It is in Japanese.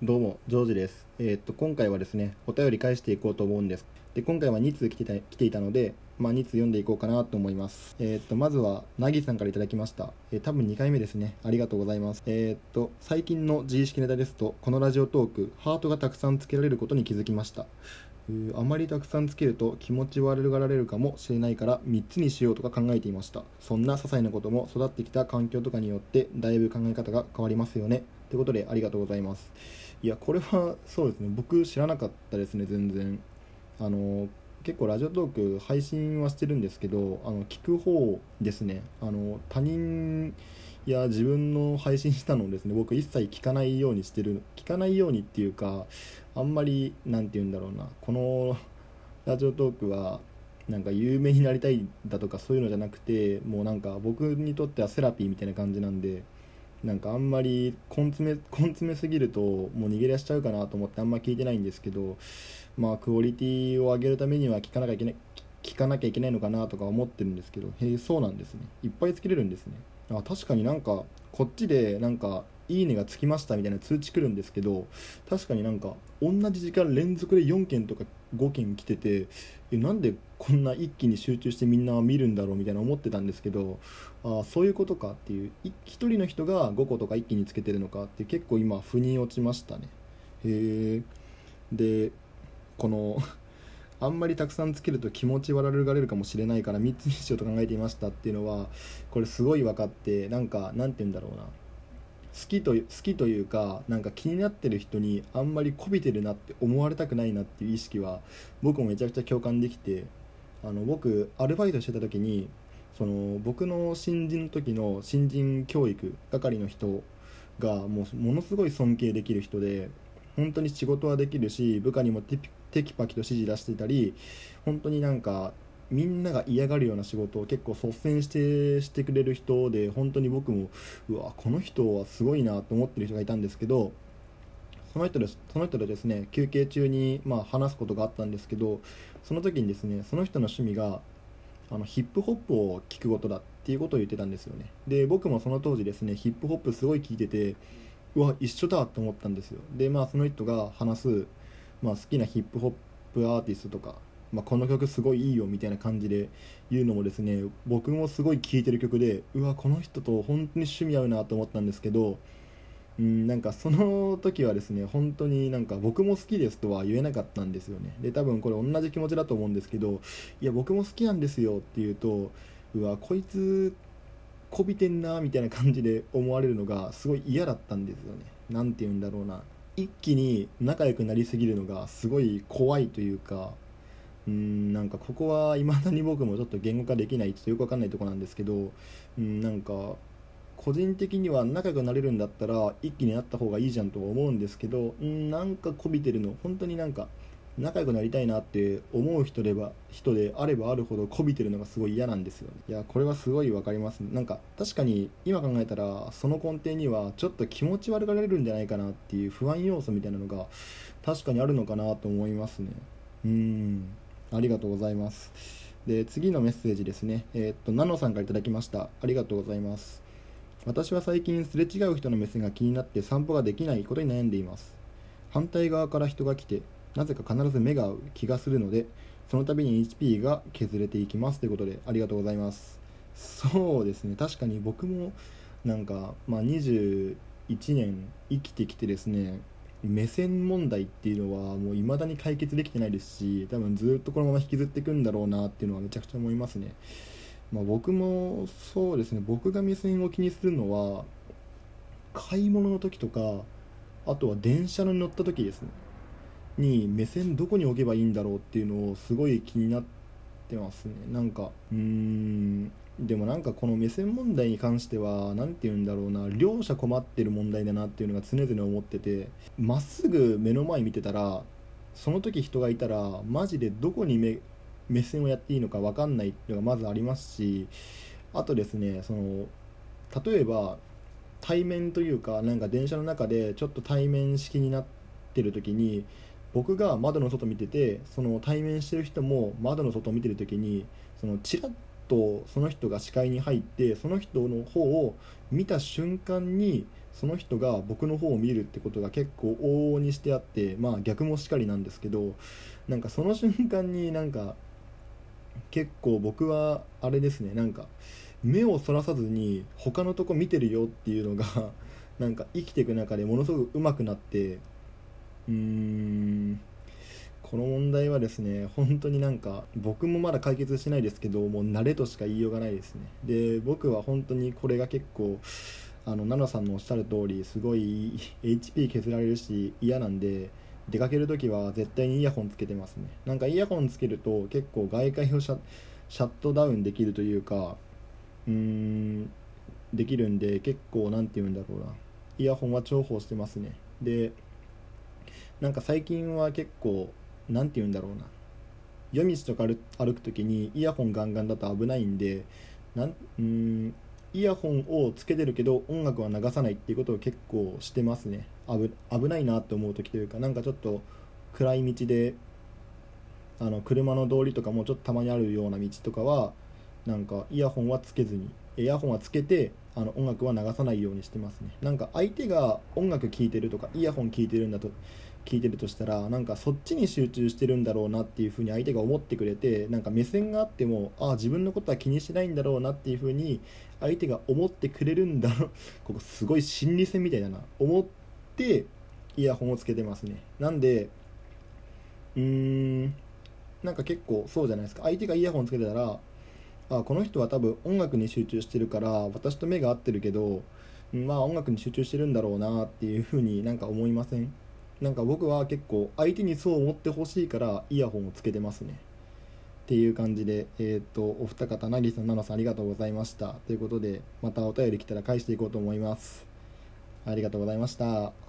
どうも、ジョージです。えーっと、今回はですね、お便り返していこうと思うんです。で、今回は2通来てた来ていたので、まあ、2通読んでいこうかなと思います。えーっと、まずは、なぎさんからいただきました。えー多分2回目ですね。ありがとうございます。えーっと、最近の自意識ネタですと、このラジオトーク、ハートがたくさんつけられることに気づきました。えーあまりたくさんつけると気持ち悪がられるかもしれないから3つにしようとか考えていましたそんな些細なことも育ってきた環境とかによってだいぶ考え方が変わりますよねということでありがとうございます。いやこれはそうですね。僕知らなかったですね全然。あの結構ラジオトーク配信はしてるんですけどあの聞く方ですね。あの他人や自分の配信したのをですね僕一切聞かないようにしてる聞かないようにっていうかあんまりなんて言うんだろうな。このラジオトークはなんか有名になりたいだとかそういうのじゃなくてもうなんか僕にとってはセラピーみたいな感じなんでなんかあんまり根詰め根詰めすぎるともう逃げ出しちゃうかなと思ってあんま聞いてないんですけどまあクオリティを上げるためには聞かなきゃいけない聞かなきゃいけないのかなとか思ってるんですけどへえそうなんですね。いっぱいつけれるんですね。あ確かになんかこっちでなんかいいねがつきましたみたいな通知来るんですけど確かになんか同じ時間連続で4件とか5件来ててえなんでこんな一気に集中してみんな見るんだろうみたいな思ってたんですけどあそういうことかっていうい一人の人が5個とか一気につけてるのかって結構今腑に落ちましたね。へえでこの あんまりたくさんつけると気持ち悪がれるかもしれないから3つにしようと考えていましたっていうのはこれすごい分かってなんかなんて言うんだろうな。きと好きというかなんか気になってる人にあんまりこびてるなって思われたくないなっていう意識は僕もめちゃくちゃ共感できてあの僕アルバイトしてた時にその僕の新人の時の新人教育係の人がもうものすごい尊敬できる人で本当に仕事はできるし部下にもテキテキパキと指示出していたり本当になんかみんなが嫌がるような仕事を結構率先してしてくれる人で本当に僕もうわこの人はすごいなと思ってる人がいたんですけどその人ですその人とですね休憩中にまあ話すことがあったんですけどその時にですねその人の趣味があのヒップホップを聴くことだっていうことを言ってたんですよね。で僕もその当時ですねヒップホップすごい聴いててうわ一緒だと思ったんですよ。でまあその人が話す、まあ、好きなヒップホップアーティストとか、まあ、この曲すごいいいよみたいな感じで言うのもですね僕もすごい聴いてる曲でうわこの人と本当に趣味合うなと思ったんですけどうんなんかその時はですね本当になんか僕も好きですとは言えなかったんですよね。で多分これ同じ気持ちだと思うんですけどいや僕も好きなんですよって言うとうわこいつこびてんなみたいな感じで思われるのがすごい嫌だったんですよね。なんて言うんだろうな。一気に仲良くなりすぎるのがすごい怖いというかうーんなんかここは未だに僕もちょっと言語化できないちょっとよくわかんないとこなんですけどうんなんか個人的には仲良くなれるんだったら一気になった方がいいじゃんとは思うんですけどうんなんかこびてるの本当になんか仲良くなりたいなって思う人では人であればあるほどこびてるのがすごい嫌なんですよね。いやこれはすごい分かりますね。なんか確かに今考えたらその根底にはちょっと気持ち悪がられるんじゃないかなっていう不安要素みたいなのが確かにあるのかなと思いますね。うん。ありがとうございます。で次のメッセージですね。えーっとナノさんから頂きました。ありがとうございます。私は最近すれ違う人の目線が気になって散歩ができないことに悩んでいます。反対側から人が来てなぜか必ず目が合う気がするのでその度に HP が削れていきます。ということでありがとうございます。そうですね。確かに僕もなんか、まあ、21年生きてきてですね目線問題っていうのはもう未だに解決できてないですし多分ずっとこのまま引きずっていくんだろうなっていうのはめちゃくちゃ思いますね。まあ、僕もそうですね。僕が目線を気にするのは買い物の時とかあとは電車に乗った時ですね。に目線どこに置けばいいんだろうっていうのをすごい気になってますね。なんかうーん。でもなんかこの目線問題に関しては何て言うんだろうな両者困ってる問題だなっていうのが常々思っててまっすぐ目の前見てたらその時人がいたらマジでどこに目目線をやっていいのか分かんないっていうのがまずありますしあとですねその例えば対面というかなんか電車の中でちょっと対面式になってる時に僕が窓の外見ててその対面してる人も窓の外見てる時にそのチラッとその人が視界に入ってその人の方を見た瞬間にその人が僕の方を見るってことが結構往々にしてあってまあ逆もしかりなんですけどなんかその瞬間になんか結構僕はあれですねなんか目をそらさずに他のとこ見てるよっていうのがなんか生きていく中でものすごく上手くなってうーんこの問題はですね本当になんか僕もまだ解決してないですけどもう慣れとしか言いようがないですね。で僕は本当にこれが結構あの奈々さんのおっしゃる通りすごい HP 削られるし嫌なんで出かける時は絶対にイヤホンつけてますね。なんかイヤホンつけると結構外界をシャシャットダウンできるというかうーんできるんで結構何て言うんだろうな。イヤホンは重宝してますね。でなんか最近は結構何て言うんだろうな。夜道とか歩く時にイヤホンガンガンだと危ないんでなんうんイヤホンをつけてるけど音楽は流さないっていうことを結構してますね。危ないなって思う時というかなんかちょっと暗い道であの車の通りとかもちょっとたまにあるような道とかはなんかイヤホンはつけずにイヤホンはつけてあの音楽は流さないようにしてますね。なんか相手が音楽聴いてるとかイヤホン聴いてるんだと聞いてるとしたらなんかそっちに集中してるんだろうなっていうふうに相手が思ってくれてなんか目線があってもああ自分のことは気にしないんだろうなっていうふうに相手が思ってくれるんだろう。ここすごい心理戦みたいだな。思ってイヤホンをつけてますね。なんでうーんなんか結構そうじゃないですか。相手がイヤホンつけてたらあこの人は多分音楽に集中してるから私と目が合ってるけどまあ音楽に集中してるんだろうなっていうふうになんか思いません？なんか僕は結構相手にそう思ってほしいからイヤホンをつけてますね。っていう感じで、えっ、とお二方なぎさんななさんありがとうございました。ということでまたお便り来たら返していこうと思います。ありがとうございました。